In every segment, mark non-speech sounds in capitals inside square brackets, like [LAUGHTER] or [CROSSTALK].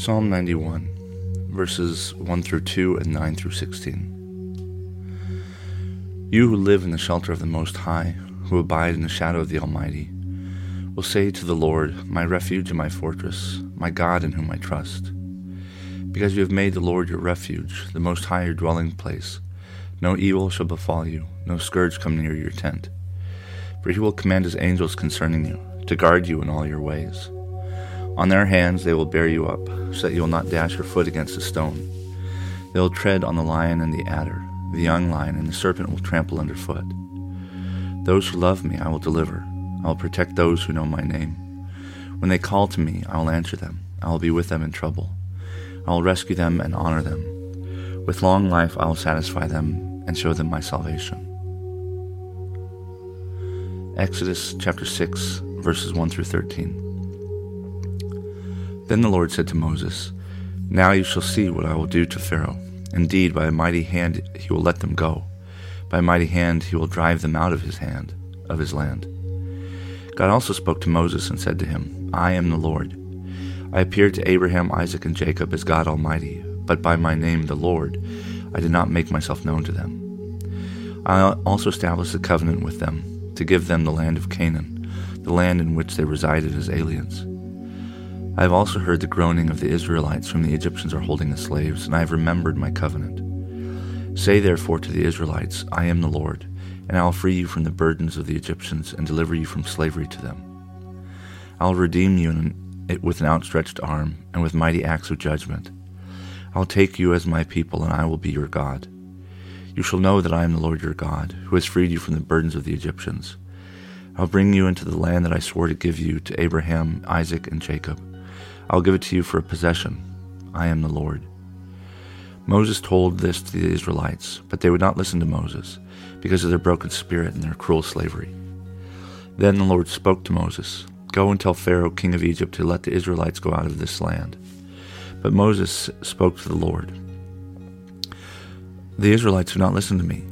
Psalm 91, verses 1 through 2 and 9 through 16. You who live in the shelter of the Most High, who abide in the shadow of the Almighty, will say to the Lord, My refuge and my fortress, my God in whom I trust. Because you have made the Lord your refuge, the Most High your dwelling place, no evil shall befall you, no scourge come near your tent. For he will command his angels concerning you, to guard you in all your ways. On their hands they will bear you up, so that you will not dash your foot against a stone. They will tread on the lion and the adder, the young lion and the serpent will trample underfoot. Those who love me I will deliver. I will protect those who know my name. When they call to me, I will answer them. I will be with them in trouble. I will rescue them and honor them. With long life I will satisfy them and show them my salvation. Exodus chapter 6, verses 1 through 13. Then the Lord said to Moses, Now you shall see what I will do to Pharaoh. Indeed, by a mighty hand he will let them go. By a mighty hand he will drive them out of his hand, of his land. God also spoke to Moses and said to him, I am the Lord. I appeared to Abraham, Isaac, and Jacob as God Almighty, but by my name, the Lord, I did not make myself known to them. I also established a covenant with them, to give them the land of Canaan, the land in which they resided as aliens. I have also heard the groaning of the Israelites whom the Egyptians are holding as slaves, and I have remembered my covenant. Say therefore to the Israelites, I am the Lord, and I will free you from the burdens of the Egyptians and deliver you from slavery to them. I will redeem you with an outstretched arm and with mighty acts of judgment. I will take you as my people, and I will be your God. You shall know that I am the Lord your God, who has freed you from the burdens of the Egyptians. I will bring you into the land that I swore to give you to Abraham, Isaac, and Jacob I will give it to you for a possession. I am the Lord. Moses told this to the Israelites, but they would not listen to Moses because of their broken spirit and their cruel slavery. Then the Lord spoke to Moses Go and tell Pharaoh, king of Egypt, to let the Israelites go out of this land. But Moses spoke to the Lord The Israelites do not listen to me.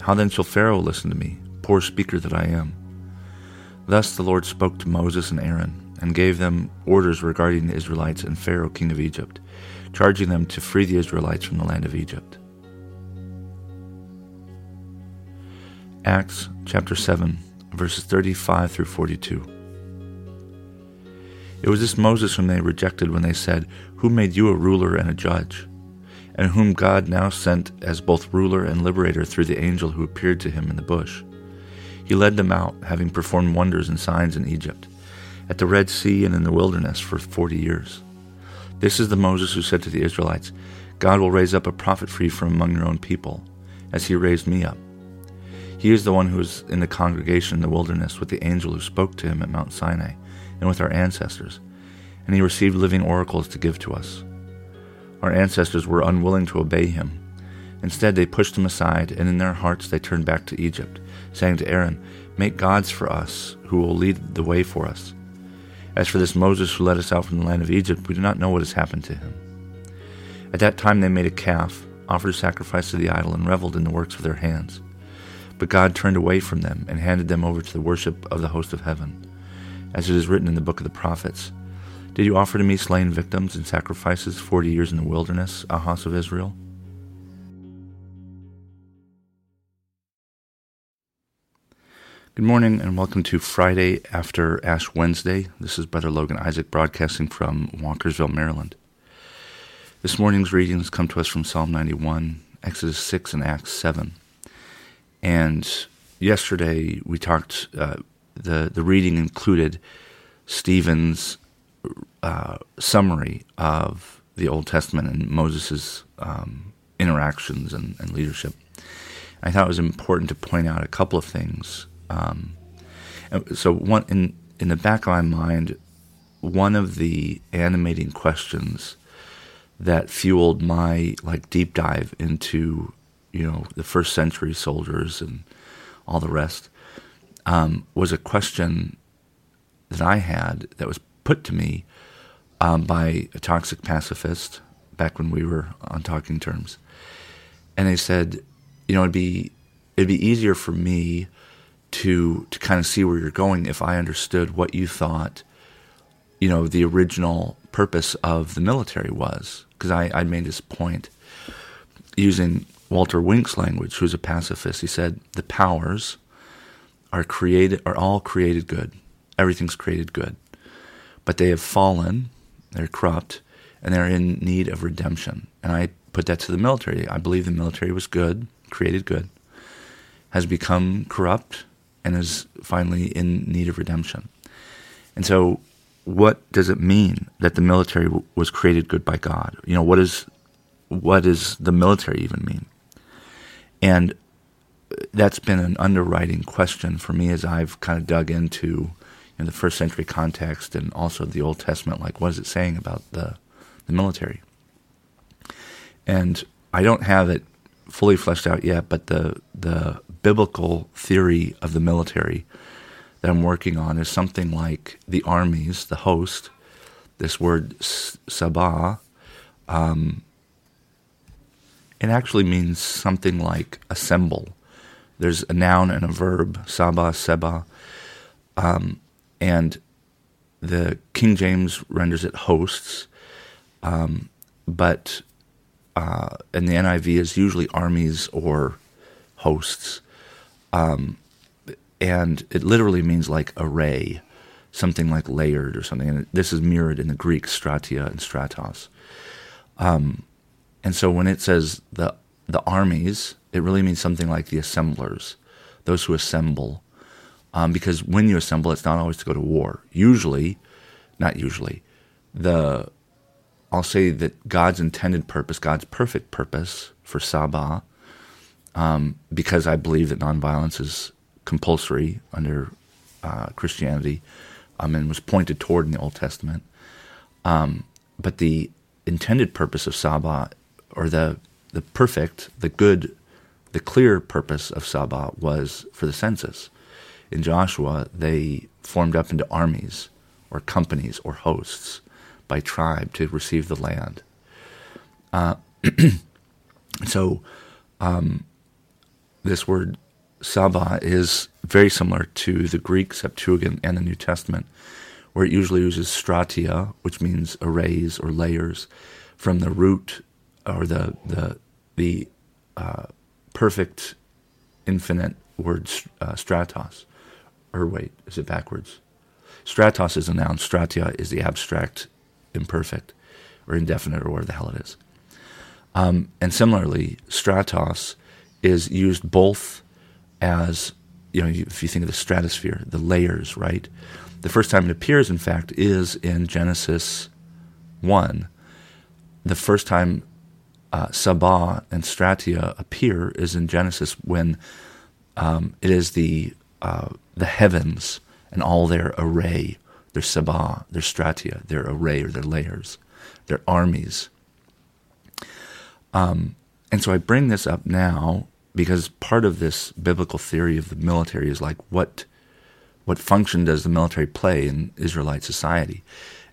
How then shall Pharaoh listen to me, poor speaker that I am? Thus the Lord spoke to Moses and Aaron and gave them orders regarding the Israelites and Pharaoh, king of Egypt, charging them to free the Israelites from the land of Egypt. Acts chapter 7, verses 35 through 42. It was this Moses whom they rejected when they said, Who made you a ruler and a judge? And whom God now sent as both ruler and liberator through the angel who appeared to him in the bush. He led them out, having performed wonders and signs in Egypt at the Red Sea and in the wilderness for forty years. This is the Moses who said to the Israelites, God will raise up a prophet for you from among your own people, as he raised me up. He is the one who was in the congregation in the wilderness with the angel who spoke to him at Mount Sinai and with our ancestors, and he received living oracles to give to us. Our ancestors were unwilling to obey him. Instead, they pushed him aside, and in their hearts they turned back to Egypt, saying to Aaron, Make gods for us, who will lead the way for us. As for this Moses who led us out from the land of Egypt, we do not know what has happened to him. At that time they made a calf, offered a sacrifice to the idol, and reveled in the works of their hands. But God turned away from them and handed them over to the worship of the host of heaven. As it is written in the book of the prophets Did you offer to me slain victims and sacrifices forty years in the wilderness, a house of Israel? Good morning and welcome to Friday after Ash Wednesday. This is Brother Logan Isaac broadcasting from Walkersville, Maryland. This morning's readings come to us from Psalm 91, Exodus 6, and Acts 7. And yesterday we talked, uh, the, the reading included Stephen's uh, summary of the Old Testament and Moses' um, interactions and, and leadership. I thought it was important to point out a couple of things um, so one in in the back of my mind, one of the animating questions that fueled my like deep dive into you know the first century soldiers and all the rest um, was a question that I had that was put to me um, by a toxic pacifist back when we were on talking terms, and they said, you know, it'd be it'd be easier for me to to kind of see where you're going if I understood what you thought, you know, the original purpose of the military was. Because I, I made this point using Walter Wink's language, who's a pacifist. He said the powers are created are all created good. Everything's created good. But they have fallen, they're corrupt, and they're in need of redemption. And I put that to the military. I believe the military was good, created good, has become corrupt, and is finally in need of redemption. And so, what does it mean that the military was created good by God? You know, what does the military even mean? And uh, that's been an underwriting question for me as I've kind of dug into you know, the first century context and also the Old Testament. Like, what is it saying about the the military? And I don't have it fully fleshed out yet, but the the biblical theory of the military that I'm working on is something like the armies, the host. This word sabah, um, it actually means something like assemble. There's a noun and a verb, sabah, seba, um, and the King James renders it hosts, um, but uh, and the NIV is usually armies or hosts. Um, and it literally means like array, something like layered or something. And this is mirrored in the Greek stratia and stratos. Um, and so when it says the the armies, it really means something like the assemblers, those who assemble. Um, because when you assemble, it's not always to go to war. Usually, not usually, the I'll say that God's intended purpose, God's perfect purpose for Sabah, um, because I believe that nonviolence is compulsory under uh, Christianity um, and was pointed toward in the Old Testament. Um, but the intended purpose of Sabah, or the the perfect, the good, the clear purpose of Sabah was for the census. In Joshua, they formed up into armies or companies or hosts by tribe to receive the land. Uh, [CLEARS THROAT] so, um, this word Saba is very similar to the Greek Septuagint and the New Testament, where it usually uses stratia, which means arrays or layers, from the root or the the the uh, perfect infinite word uh, stratos. Or wait, is it backwards? Stratos is a noun. Stratia is the abstract imperfect or indefinite or whatever the hell it is. Um, and similarly, stratos is used both as, you know, if you think of the stratosphere, the layers, right? The first time it appears, in fact, is in Genesis 1. The first time uh, Sabah and Stratia appear is in Genesis when um, it is the, uh, the heavens and all their array their sabah, their stratia, their array or their layers, their armies. Um, and so I bring this up now because part of this biblical theory of the military is like what what function does the military play in Israelite society,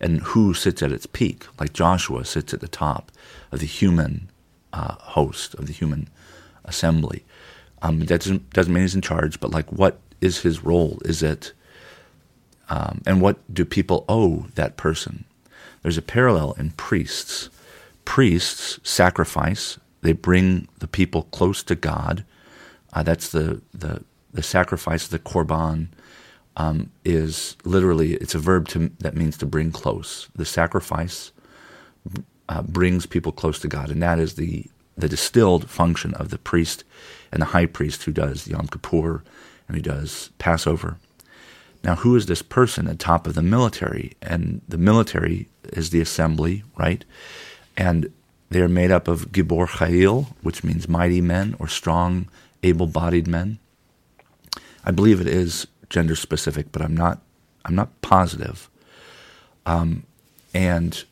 and who sits at its peak? Like Joshua sits at the top of the human uh, host of the human assembly. Um, that doesn't, doesn't mean he's in charge, but like what is his role? Is it um, and what do people owe that person? There's a parallel in priests. Priests sacrifice, they bring the people close to God. Uh, that's the, the, the sacrifice, the korban, um, is literally, it's a verb to, that means to bring close. The sacrifice uh, brings people close to God, and that is the, the distilled function of the priest and the high priest who does Yom Kippur and who does Passover. Now, who is this person at top of the military? And the military is the assembly, right? And they are made up of Gibor Chayil, which means mighty men or strong, able bodied men. I believe it is gender specific, but I'm not I'm not positive. Um, and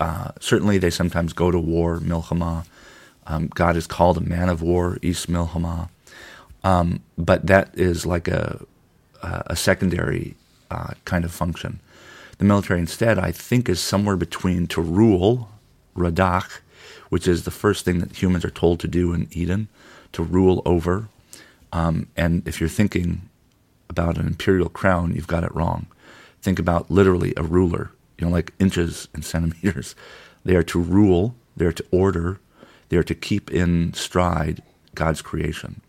uh, certainly they sometimes go to war, milchama. Um, God is called a man of war, is milchama. Um, but that is like a, a secondary uh, kind of function. The military instead, I think, is somewhere between to rule, radach, which is the first thing that humans are told to do in Eden, to rule over. Um, and if you're thinking about an imperial crown, you've got it wrong. Think about literally a ruler, you know, like inches and centimeters. They are to rule, they are to order, they are to keep in stride God's creation.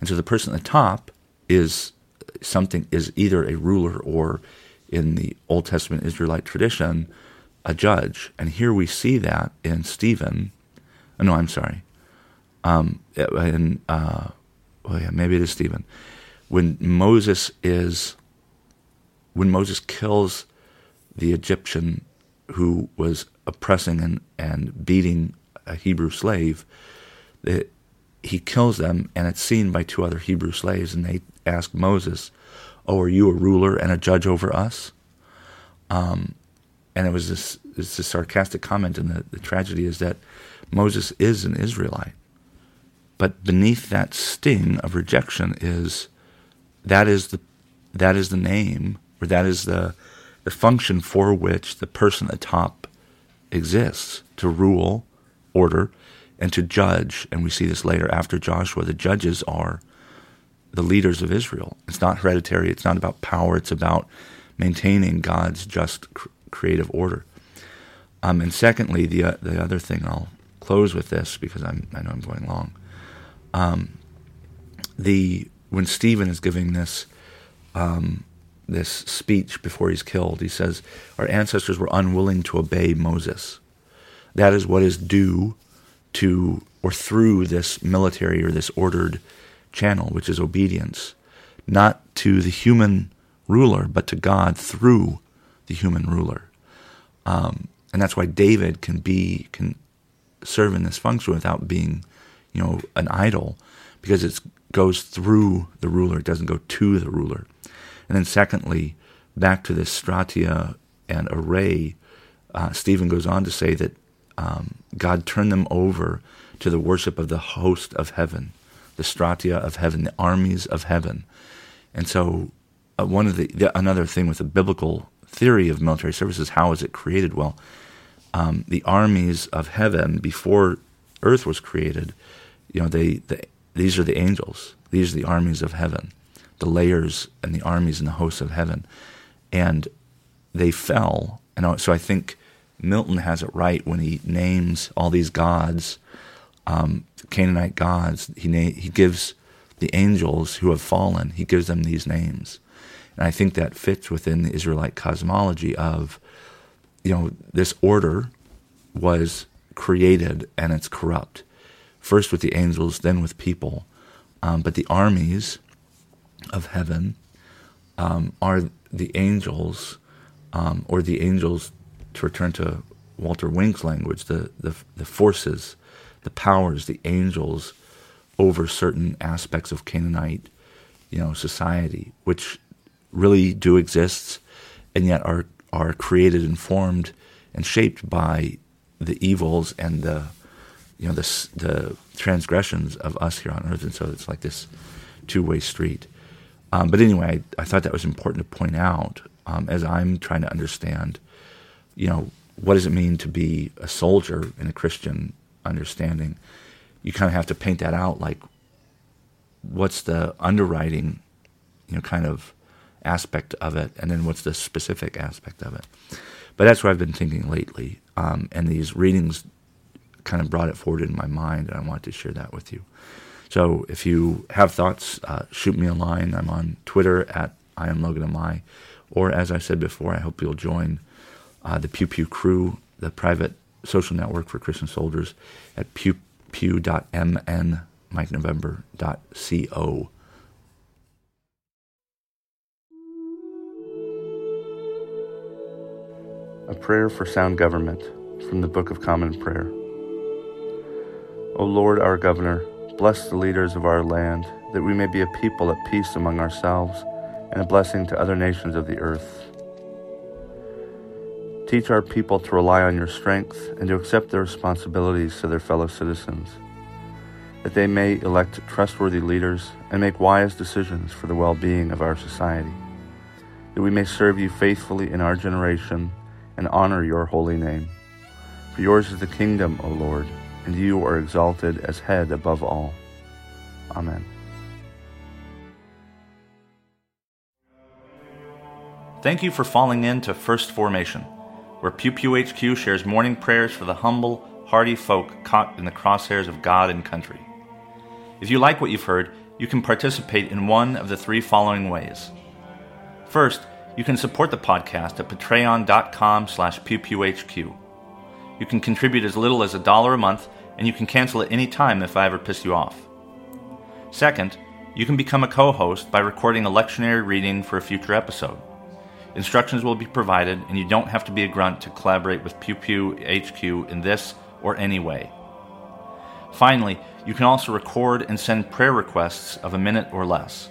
And so the person at the top is something is either a ruler or in the Old Testament Israelite tradition, a judge. And here we see that in Stephen. Oh, no, I'm sorry. Um, in, uh, yeah, maybe it is Stephen. When Moses is, when Moses kills the Egyptian who was oppressing and, and beating a Hebrew slave, it, he kills them, and it's seen by two other Hebrew slaves, and they ask Moses, "Oh, are you a ruler and a judge over us?" Um, and it was this it's a sarcastic comment, and the, the tragedy is that Moses is an Israelite, but beneath that sting of rejection is that is the that is the name or that is the the function for which the person at the top exists to rule, order, and to judge. And we see this later after Joshua. The judges are the leaders of Israel. It's not hereditary. It's not about power. It's about maintaining God's just creative order. Um, and secondly, the uh, the other thing I'll close with this because I'm I know I'm going long. Um, the when Stephen is giving this um, this speech before he's killed, he says, "Our ancestors were unwilling to obey Moses. That is what is due to or through this military or this ordered channel, which is obedience, not to the human ruler, but to God through the human ruler. Um, and that's why David can be can serve in this function without being, you know, an idol, because it goes through the ruler. It doesn't go to the ruler. And then secondly, back to this stratia and array, uh, Stephen goes on to say that um, God turned them over to the worship of the host of heaven, the stratia of heaven, the armies of heaven. And so, uh, one of the, the, another thing with the biblical theory of military service is how is it created? Well, um, the armies of heaven before earth was created, you know, they, they these are the angels. These are the armies of heaven, the layers and the armies and the hosts of heaven, and they fell. And so I think Milton has it right when he names all these gods, um, Canaanite gods. He na- he gives the angels who have fallen. He gives them these names, and I think that fits within the Israelite cosmology of, you know, this order was created and it's corrupt. First with the angels, then with people, um, but the armies of heaven um, are the angels, um, or the angels to return to Walter Wink's language, the, the, the forces, the powers, the angels over certain aspects of Canaanite, you know, society, which really do exist, and yet are are created and formed and shaped by the evils and the you know the the transgressions of us here on earth, and so it's like this two way street. Um, but anyway, I, I, thought that was important to point out um, as I'm trying to understand you know, what does it mean to be a soldier in a Christian understanding? You kind of have to paint that out like what's the underwriting, you know, kind of aspect of it, and then what's the specific aspect of it. But that's what I've been thinking lately, um, and these readings kind of brought it forward in my mind, and I wanted to share that with you. So if you have thoughts, uh, shoot me a line. I'm on Twitter at I am Logan Amai, or as I said before, I hope you'll join uh, the Pew Pew Crew, the private social network for Christian soldiers at pew, pew.mn, MikeNovember.co. A prayer for sound government from the Book of Common Prayer. O Lord, our governor, bless the leaders of our land, that we may be a people at peace among ourselves and a blessing to other nations of the earth. Teach our people to rely on your strength and to accept their responsibilities to their fellow citizens, that they may elect trustworthy leaders and make wise decisions for the well being of our society, that we may serve you faithfully in our generation and honor your holy name. For yours is the kingdom, O Lord, and you are exalted as head above all. Amen. Thank you for falling in to First Formation, where Pew Pew HQ shares morning prayers for the humble, hardy folk caught in the crosshairs of God and country. If you like what you've heard, you can participate in one of the three following ways. First, you can support the podcast at patreon.com slash pewpewhq. You can contribute as little as a dollar a month, and you can cancel at any time if I ever piss you off. Second, you can become a co-host by recording a lectionary reading for a future episode. Instructions will be provided, and you don't have to be a grunt to collaborate with Pew Pew HQ in this or any way. Finally, you can also record and send prayer requests of a minute or less.